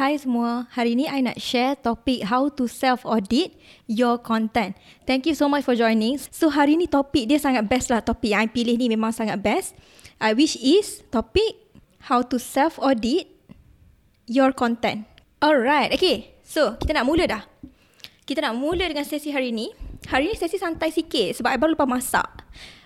Hai semua, hari ini I nak share topik how to self-audit your content. Thank you so much for joining. So hari ni topik dia sangat best lah. Topik yang I pilih ni memang sangat best. I wish is topik how to self-audit your content. Alright, okay. So kita nak mula dah. Kita nak mula dengan sesi hari ni. Hari ni sesi santai sikit sebab I baru lepas masak.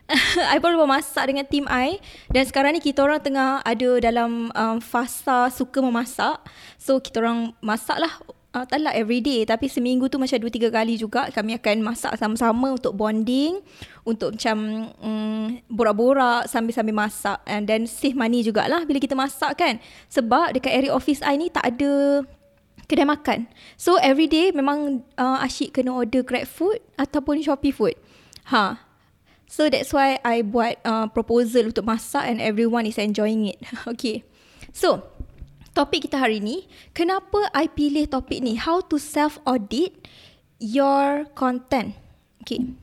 I baru masak dengan tim I. Dan sekarang ni kita orang tengah ada dalam um, fasa suka memasak. So kita orang masak lah uh, tak lah everyday tapi seminggu tu macam 2-3 kali juga kami akan masak sama-sama untuk bonding untuk macam um, borak-borak sambil-sambil masak. And then save money jugalah bila kita masak kan. Sebab dekat area office I ni tak ada kedai makan. So everyday memang uh, asyik kena order grab food ataupun shopee food. Ha So that's why I buat uh, proposal untuk masak and everyone is enjoying it. okay. So, topik kita hari ni, kenapa I pilih topik ni? How to self-audit your content. Okay.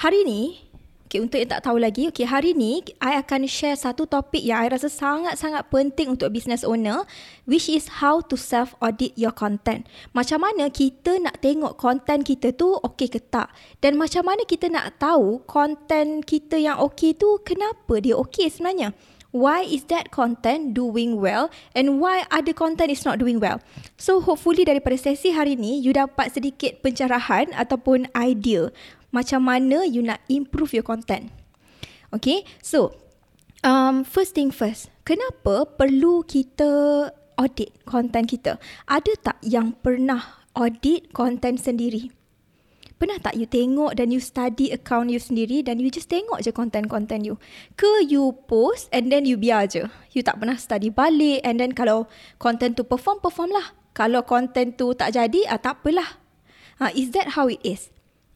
Hari ni, Okay, untuk yang tak tahu lagi, okay, hari ni I akan share satu topik yang I rasa sangat-sangat penting untuk business owner which is how to self-audit your content. Macam mana kita nak tengok content kita tu okay ke tak? Dan macam mana kita nak tahu content kita yang okay tu kenapa dia okay sebenarnya? Why is that content doing well and why other content is not doing well? So hopefully daripada sesi hari ni you dapat sedikit pencerahan ataupun idea macam mana you nak improve your content. Okay, so um, first thing first, kenapa perlu kita audit content kita? Ada tak yang pernah audit content sendiri? Pernah tak you tengok dan you study account you sendiri dan you just tengok je content-content you? Ke you post and then you biar je? You tak pernah study balik and then kalau content tu perform, perform lah. Kalau content tu tak jadi, ah, tak apalah. Ha, is that how it is?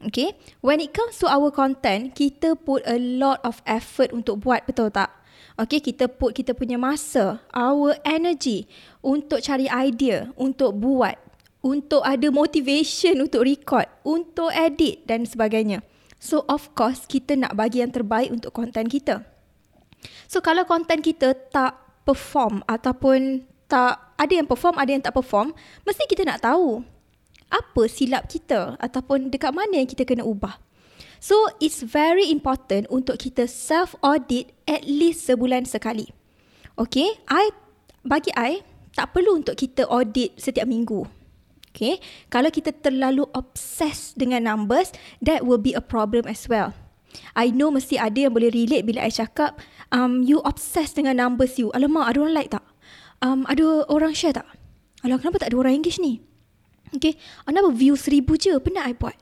Okay, when it comes to our content, kita put a lot of effort untuk buat, betul tak? Okay, kita put kita punya masa, our energy untuk cari idea, untuk buat, untuk ada motivation untuk record, untuk edit dan sebagainya. So, of course, kita nak bagi yang terbaik untuk content kita. So, kalau content kita tak perform ataupun tak ada yang perform, ada yang tak perform, mesti kita nak tahu apa silap kita ataupun dekat mana yang kita kena ubah. So it's very important untuk kita self audit at least sebulan sekali. Okay, I bagi I tak perlu untuk kita audit setiap minggu. Okay, kalau kita terlalu obses dengan numbers, that will be a problem as well. I know mesti ada yang boleh relate bila I cakap, um, you obses dengan numbers you. Alamak, ada orang like tak? Um, ada orang share tak? Alah, kenapa tak ada orang engage ni? Okay, anda view seribu je, pernah I buat.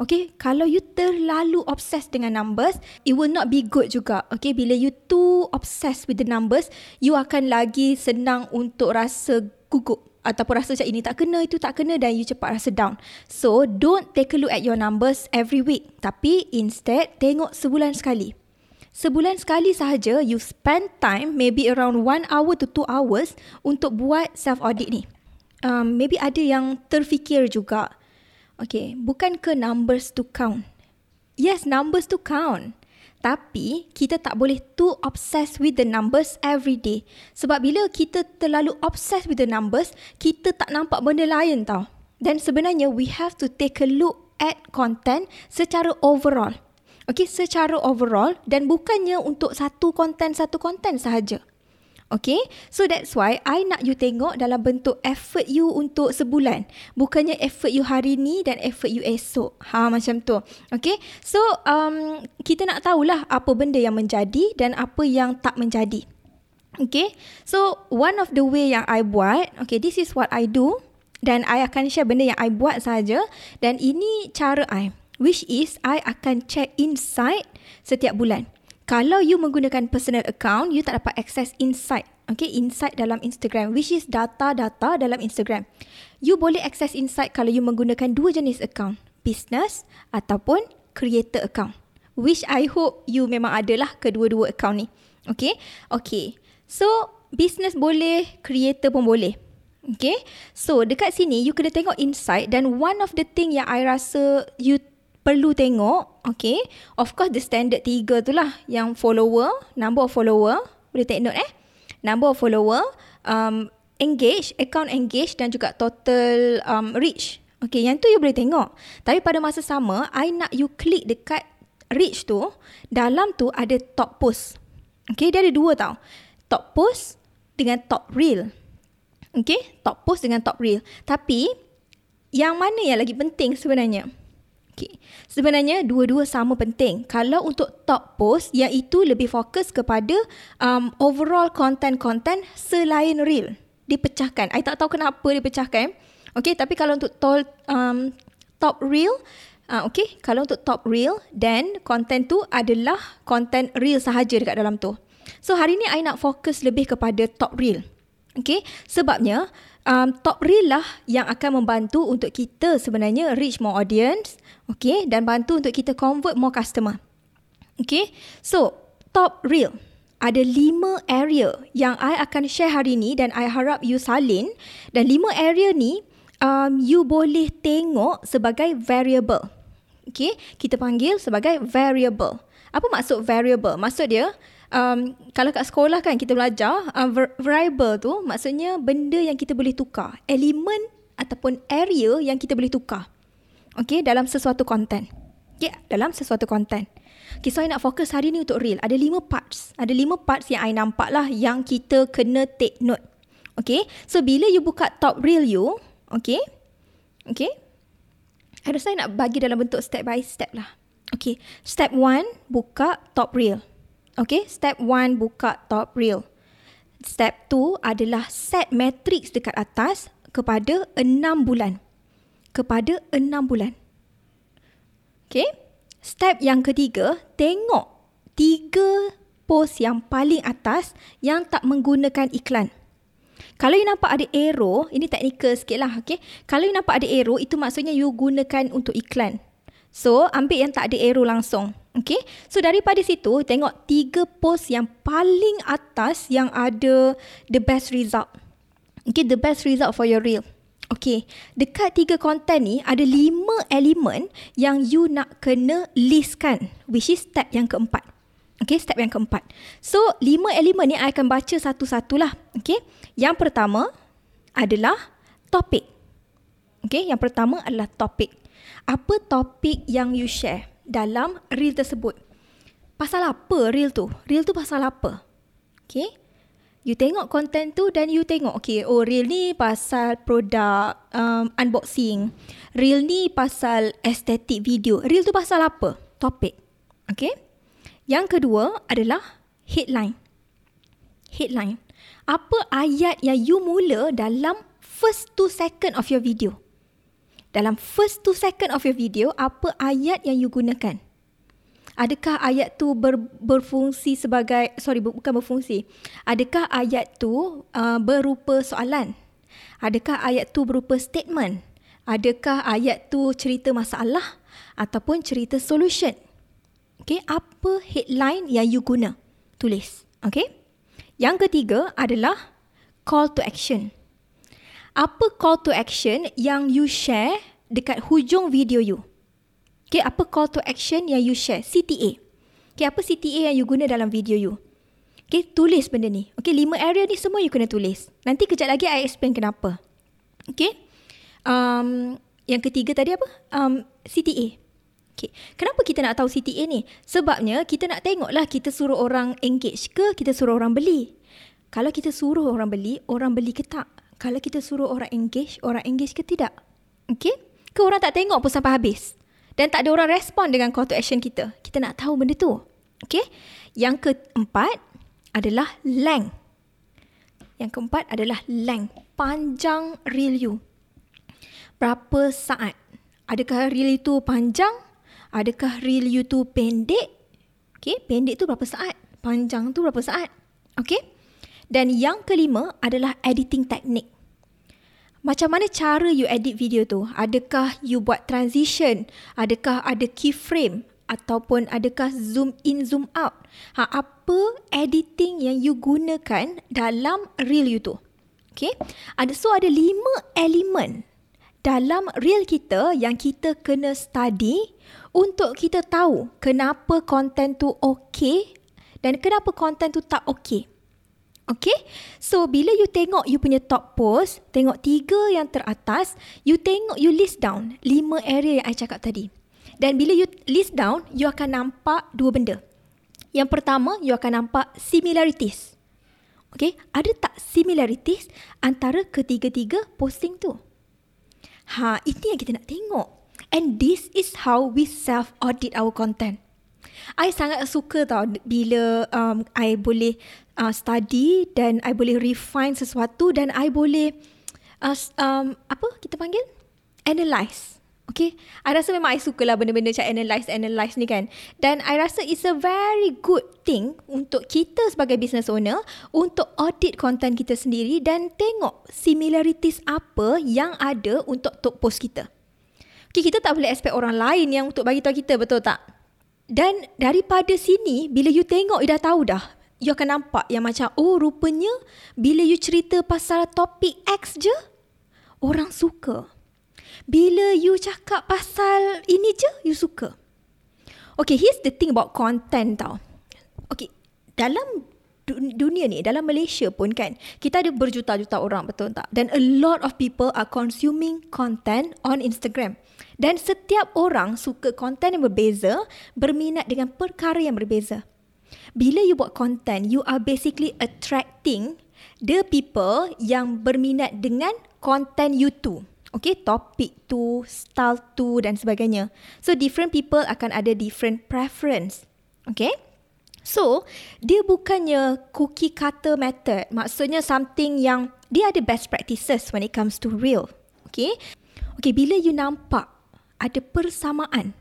Okay, kalau you terlalu obsessed dengan numbers, it will not be good juga. Okay, bila you too obsessed with the numbers, you akan lagi senang untuk rasa gugup ataupun rasa macam ini tak kena, itu tak kena dan you cepat rasa down. So, don't take a look at your numbers every week. Tapi instead, tengok sebulan sekali. Sebulan sekali sahaja, you spend time maybe around one hour to two hours untuk buat self-audit ni um, maybe ada yang terfikir juga. Okay, bukan ke numbers to count? Yes, numbers to count. Tapi kita tak boleh too obsessed with the numbers every day. Sebab bila kita terlalu obsessed with the numbers, kita tak nampak benda lain tau. Dan sebenarnya we have to take a look at content secara overall. Okay, secara overall dan bukannya untuk satu konten satu konten sahaja. Okay, so that's why I nak you tengok dalam bentuk effort you untuk sebulan. Bukannya effort you hari ni dan effort you esok. Ha, macam tu. Okay, so um, kita nak tahulah apa benda yang menjadi dan apa yang tak menjadi. Okay, so one of the way yang I buat, okay, this is what I do. Dan I akan share benda yang I buat saja. Dan ini cara I. Which is, I akan check insight setiap bulan. Kalau you menggunakan personal account, you tak dapat access insight. Okay, insight dalam Instagram, which is data-data dalam Instagram. You boleh access insight kalau you menggunakan dua jenis account. Business ataupun creator account. Which I hope you memang ada lah kedua-dua account ni. Okay? Okay. So, business boleh, creator pun boleh. Okay? So, dekat sini you kena tengok insight dan one of the thing yang I rasa you perlu tengok, okay? Of course, the standard tiga tu lah. Yang follower, number of follower. Boleh take note eh? Number of follower, um, engage, account engage dan juga total um, reach. Okay, yang tu you boleh tengok. Tapi pada masa sama, I nak you klik dekat reach tu. Dalam tu ada top post. Okay, dia ada dua tau. Top post dengan top reel. Okay, top post dengan top reel. Tapi, yang mana yang lagi penting sebenarnya? Okay. Sebenarnya dua-dua sama penting. Kalau untuk top post, yang itu lebih fokus kepada um, overall content-content selain reel. Dipecahkan. I tak tahu kenapa dipecahkan. Okay, tapi kalau untuk tol, um, top reel, uh, okay, kalau untuk top reel, then content tu adalah content reel sahaja dekat dalam tu. So hari ni I nak fokus lebih kepada top reel. Okay, sebabnya um, top reel lah yang akan membantu untuk kita sebenarnya reach more audience, okay, dan bantu untuk kita convert more customer. Okay, so top reel ada lima area yang I akan share hari ni dan I harap you salin dan lima area ni um, you boleh tengok sebagai variable. Okay, kita panggil sebagai variable. Apa maksud variable? Maksud dia, um, kalau kat sekolah kan kita belajar, um, variable tu maksudnya benda yang kita boleh tukar. Elemen ataupun area yang kita boleh tukar. Okay, dalam sesuatu konten. Okay, dalam sesuatu konten. Okay, so I nak fokus hari ni untuk real. Ada lima parts. Ada lima parts yang I nampak lah yang kita kena take note. Okay, so bila you buka top reel you, Okay. Okay. I rasa saya nak bagi dalam bentuk step by step lah. Okay. Step one, buka top reel. Okay. Step one, buka top reel. Step two adalah set matrix dekat atas kepada enam bulan. Kepada enam bulan. Okay. Step yang ketiga, tengok tiga post yang paling atas yang tak menggunakan iklan. Kalau you nampak ada arrow, ini teknikal sikit lah, okay? Kalau you nampak ada arrow, itu maksudnya you gunakan untuk iklan. So, ambil yang tak ada arrow langsung. Okay? So, daripada situ, tengok tiga post yang paling atas yang ada the best result. Okay, the best result for your reel. Okay, dekat tiga konten ni, ada lima elemen yang you nak kena listkan. Which is step yang keempat. Okay, step yang keempat. So, lima elemen ni I akan baca satu-satulah. Okay, yang pertama adalah topik. Okay, yang pertama adalah topik. Apa topik yang you share dalam reel tersebut? Pasal apa reel tu? Reel tu pasal apa? Okay, you tengok konten tu dan you tengok, okay, oh reel ni pasal produk um, unboxing. Reel ni pasal estetik video. Reel tu pasal apa? Topik. Okay. Yang kedua adalah headline. Headline. Apa ayat yang you mula dalam first two second of your video? Dalam first two second of your video, apa ayat yang you gunakan? Adakah ayat tu ber, berfungsi sebagai, sorry bukan berfungsi. Adakah ayat tu uh, berupa soalan? Adakah ayat tu berupa statement? Adakah ayat tu cerita masalah ataupun cerita solution? Okay, apa headline yang you guna? Tulis. Okay. Yang ketiga adalah call to action. Apa call to action yang you share dekat hujung video you? Okay, apa call to action yang you share? CTA. Okay, apa CTA yang you guna dalam video you? Okay, tulis benda ni. Okay, lima area ni semua you kena tulis. Nanti kejap lagi I explain kenapa. Okay. Um, yang ketiga tadi apa? Um, CTA. Okay. Kenapa kita nak tahu CTA ni? Sebabnya kita nak tengoklah kita suruh orang engage ke kita suruh orang beli. Kalau kita suruh orang beli, orang beli ke tak? Kalau kita suruh orang engage, orang engage ke tidak? Okay? Ke orang tak tengok pun sampai habis? Dan tak ada orang respon dengan call to action kita. Kita nak tahu benda tu. Okay? Yang keempat adalah length. Yang keempat adalah length. Panjang reel you. Berapa saat? Adakah reel itu panjang Adakah reel you tu pendek? Okay, pendek tu berapa saat? Panjang tu berapa saat? Okay. Dan yang kelima adalah editing teknik. Macam mana cara you edit video tu? Adakah you buat transition? Adakah ada keyframe? ataupun adakah zoom in zoom out. Ha apa editing yang you gunakan dalam reel you tu? Okay. Ada so ada lima elemen dalam reel kita yang kita kena study untuk kita tahu kenapa konten tu okay dan kenapa konten tu tak okay. Okay, so bila you tengok you punya top post, tengok tiga yang teratas, you tengok you list down lima area yang I cakap tadi. Dan bila you list down, you akan nampak dua benda. Yang pertama, you akan nampak similarities. Okay, ada tak similarities antara ketiga-tiga posting tu? Ha, ini yang kita nak tengok. And this is how we self-audit our content. I sangat suka tau bila um, I boleh uh, study dan I boleh refine sesuatu dan I boleh uh, um, apa kita panggil? Analyze. Okay, I rasa memang I suka lah benda-benda macam analyze, analyze ni kan. Dan I rasa it's a very good thing untuk kita sebagai business owner untuk audit content kita sendiri dan tengok similarities apa yang ada untuk top post kita. Okay, kita tak boleh expect orang lain yang untuk bagi tahu kita, betul tak? Dan daripada sini, bila you tengok, you dah tahu dah. You akan nampak yang macam, oh rupanya bila you cerita pasal topik X je, orang suka. Bila you cakap pasal ini je, you suka. Okay, here's the thing about content tau. Okay, dalam dunia ni, dalam Malaysia pun kan, kita ada berjuta-juta orang, betul tak? Dan a lot of people are consuming content on Instagram. Dan setiap orang suka konten yang berbeza, berminat dengan perkara yang berbeza. Bila you buat konten, you are basically attracting the people yang berminat dengan konten you tu. Okay, topik tu, style tu dan sebagainya. So, different people akan ada different preference. Okay? So, dia bukannya cookie cutter method. Maksudnya something yang dia ada best practices when it comes to real. Okay? Okay, bila you nampak ada persamaan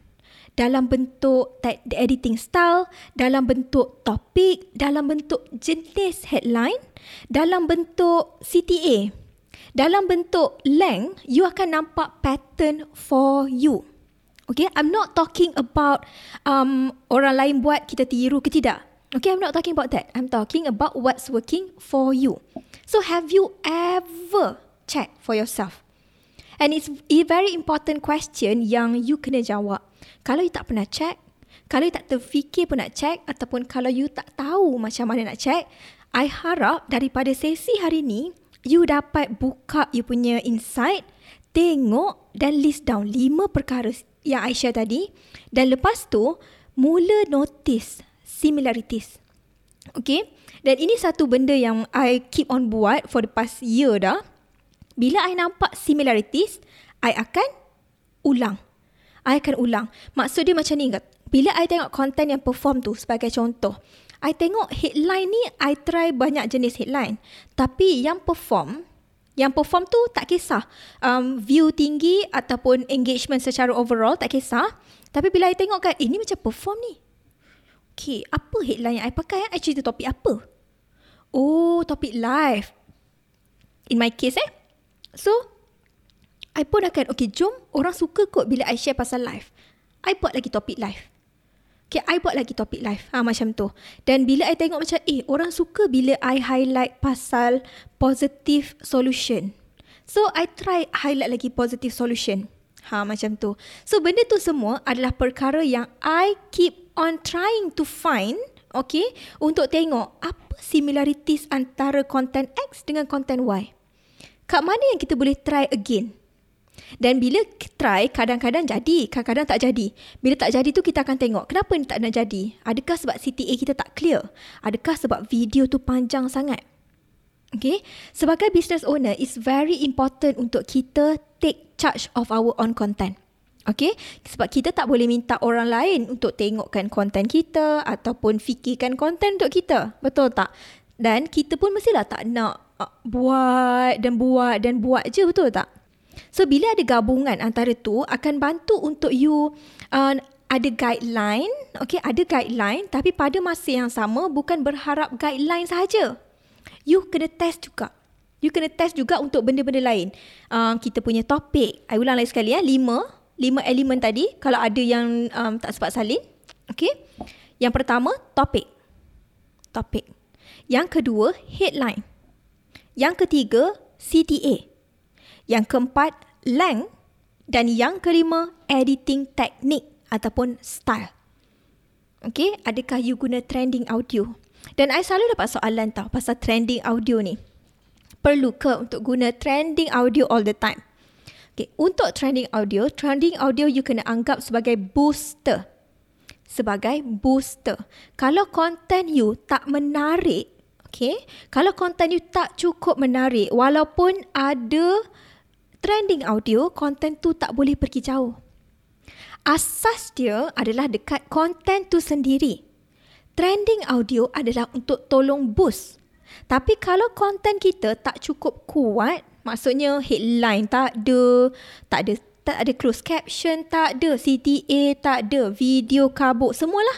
dalam bentuk editing style, dalam bentuk topik, dalam bentuk jenis headline, dalam bentuk CTA, dalam bentuk length, you akan nampak pattern for you. Okay, I'm not talking about um, orang lain buat kita tiru ke tidak. Okay, I'm not talking about that. I'm talking about what's working for you. So, have you ever checked for yourself? And it's a very important question yang you kena jawab. Kalau you tak pernah check, kalau you tak terfikir pun nak check ataupun kalau you tak tahu macam mana nak check, I harap daripada sesi hari ni, you dapat buka you punya insight, tengok dan list down lima perkara yang share tadi dan lepas tu, mula notice similarities. Okay? Dan ini satu benda yang I keep on buat for the past year dah bila I nampak similarities, I akan ulang. I akan ulang. Maksud dia macam ni. Bila I tengok konten yang perform tu sebagai contoh, I tengok headline ni, I try banyak jenis headline. Tapi yang perform, yang perform tu tak kisah. Um, view tinggi ataupun engagement secara overall tak kisah. Tapi bila I tengok kan, eh, macam perform ni. Okay, apa headline yang I pakai? I cerita topik apa? Oh, topik live. In my case eh, So, I pun akan, okay, jom orang suka kot bila I share pasal live. I buat lagi topik live. Okay, I buat lagi topik live. Ha, macam tu. Dan bila I tengok macam, eh, orang suka bila I highlight pasal positive solution. So, I try highlight lagi positive solution. Ha, macam tu. So, benda tu semua adalah perkara yang I keep on trying to find, okay, untuk tengok apa similarities antara content X dengan content Y kat mana yang kita boleh try again. Dan bila try, kadang-kadang jadi, kadang-kadang tak jadi. Bila tak jadi tu kita akan tengok, kenapa ni tak nak jadi? Adakah sebab CTA kita tak clear? Adakah sebab video tu panjang sangat? Okay, sebagai business owner, it's very important untuk kita take charge of our own content. Okay, sebab kita tak boleh minta orang lain untuk tengokkan konten kita ataupun fikirkan konten untuk kita. Betul tak? Dan kita pun mestilah tak nak uh, buat dan buat dan buat je betul tak? So bila ada gabungan antara tu akan bantu untuk you uh, ada guideline, okay, ada guideline tapi pada masa yang sama bukan berharap guideline sahaja. You kena test juga. You kena test juga untuk benda-benda lain. Uh, kita punya topik, I ulang lagi sekali ya, lima, lima elemen tadi. Kalau ada yang um, tak sempat salin, Okay. Yang pertama, topik. Topik. Yang kedua, headline. Yang ketiga, CTA. Yang keempat, length. Dan yang kelima, editing teknik ataupun style. Okay, adakah you guna trending audio? Dan I selalu dapat soalan tau pasal trending audio ni. Perlu ke untuk guna trending audio all the time? Okay, untuk trending audio, trending audio you kena anggap sebagai booster. Sebagai booster. Kalau konten you tak menarik, okay, kalau konten you tak cukup menarik, walaupun ada trending audio, konten tu tak boleh pergi jauh asas dia adalah dekat konten tu sendiri. Trending audio adalah untuk tolong boost. Tapi kalau konten kita tak cukup kuat, maksudnya headline tak ada, tak ada tak ada close caption, tak ada CTA, tak ada video kabut, semualah.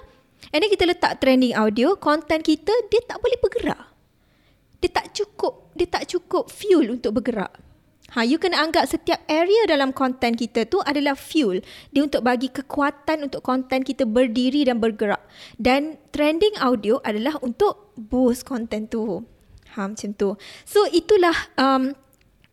And kita letak trending audio, konten kita dia tak boleh bergerak. Dia tak cukup, dia tak cukup fuel untuk bergerak. Ha, you kena anggap setiap area dalam konten kita tu adalah fuel. Dia untuk bagi kekuatan untuk konten kita berdiri dan bergerak. Dan trending audio adalah untuk boost konten tu. Ha, macam tu. So, itulah um,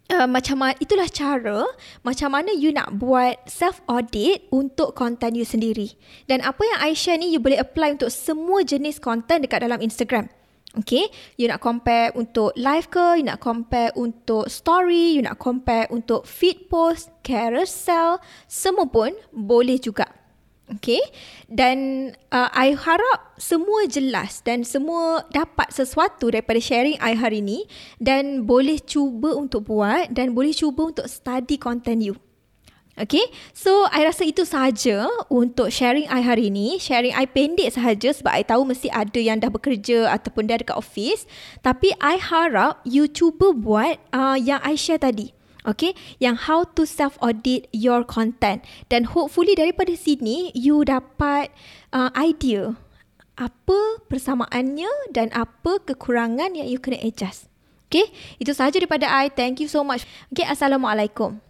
Uh, macam itulah cara macam mana you nak buat self audit untuk konten you sendiri dan apa yang I share ni you boleh apply untuk semua jenis konten dekat dalam Instagram Okay, you nak compare untuk live ke, you nak compare untuk story, you nak compare untuk feed post, carousel, semua pun boleh juga. Okay, dan uh, I harap semua jelas dan semua dapat sesuatu daripada sharing I hari ini dan boleh cuba untuk buat dan boleh cuba untuk study content you. Okay, so I rasa itu sahaja untuk sharing I hari ini. Sharing I pendek sahaja sebab I tahu mesti ada yang dah bekerja ataupun dah dekat office. Tapi I harap you cuba buat uh, yang I share tadi. Okay, yang how to self-audit your content. Dan hopefully daripada sini, you dapat uh, idea apa persamaannya dan apa kekurangan yang you kena adjust. Okay, itu sahaja daripada I. Thank you so much. Okay, Assalamualaikum.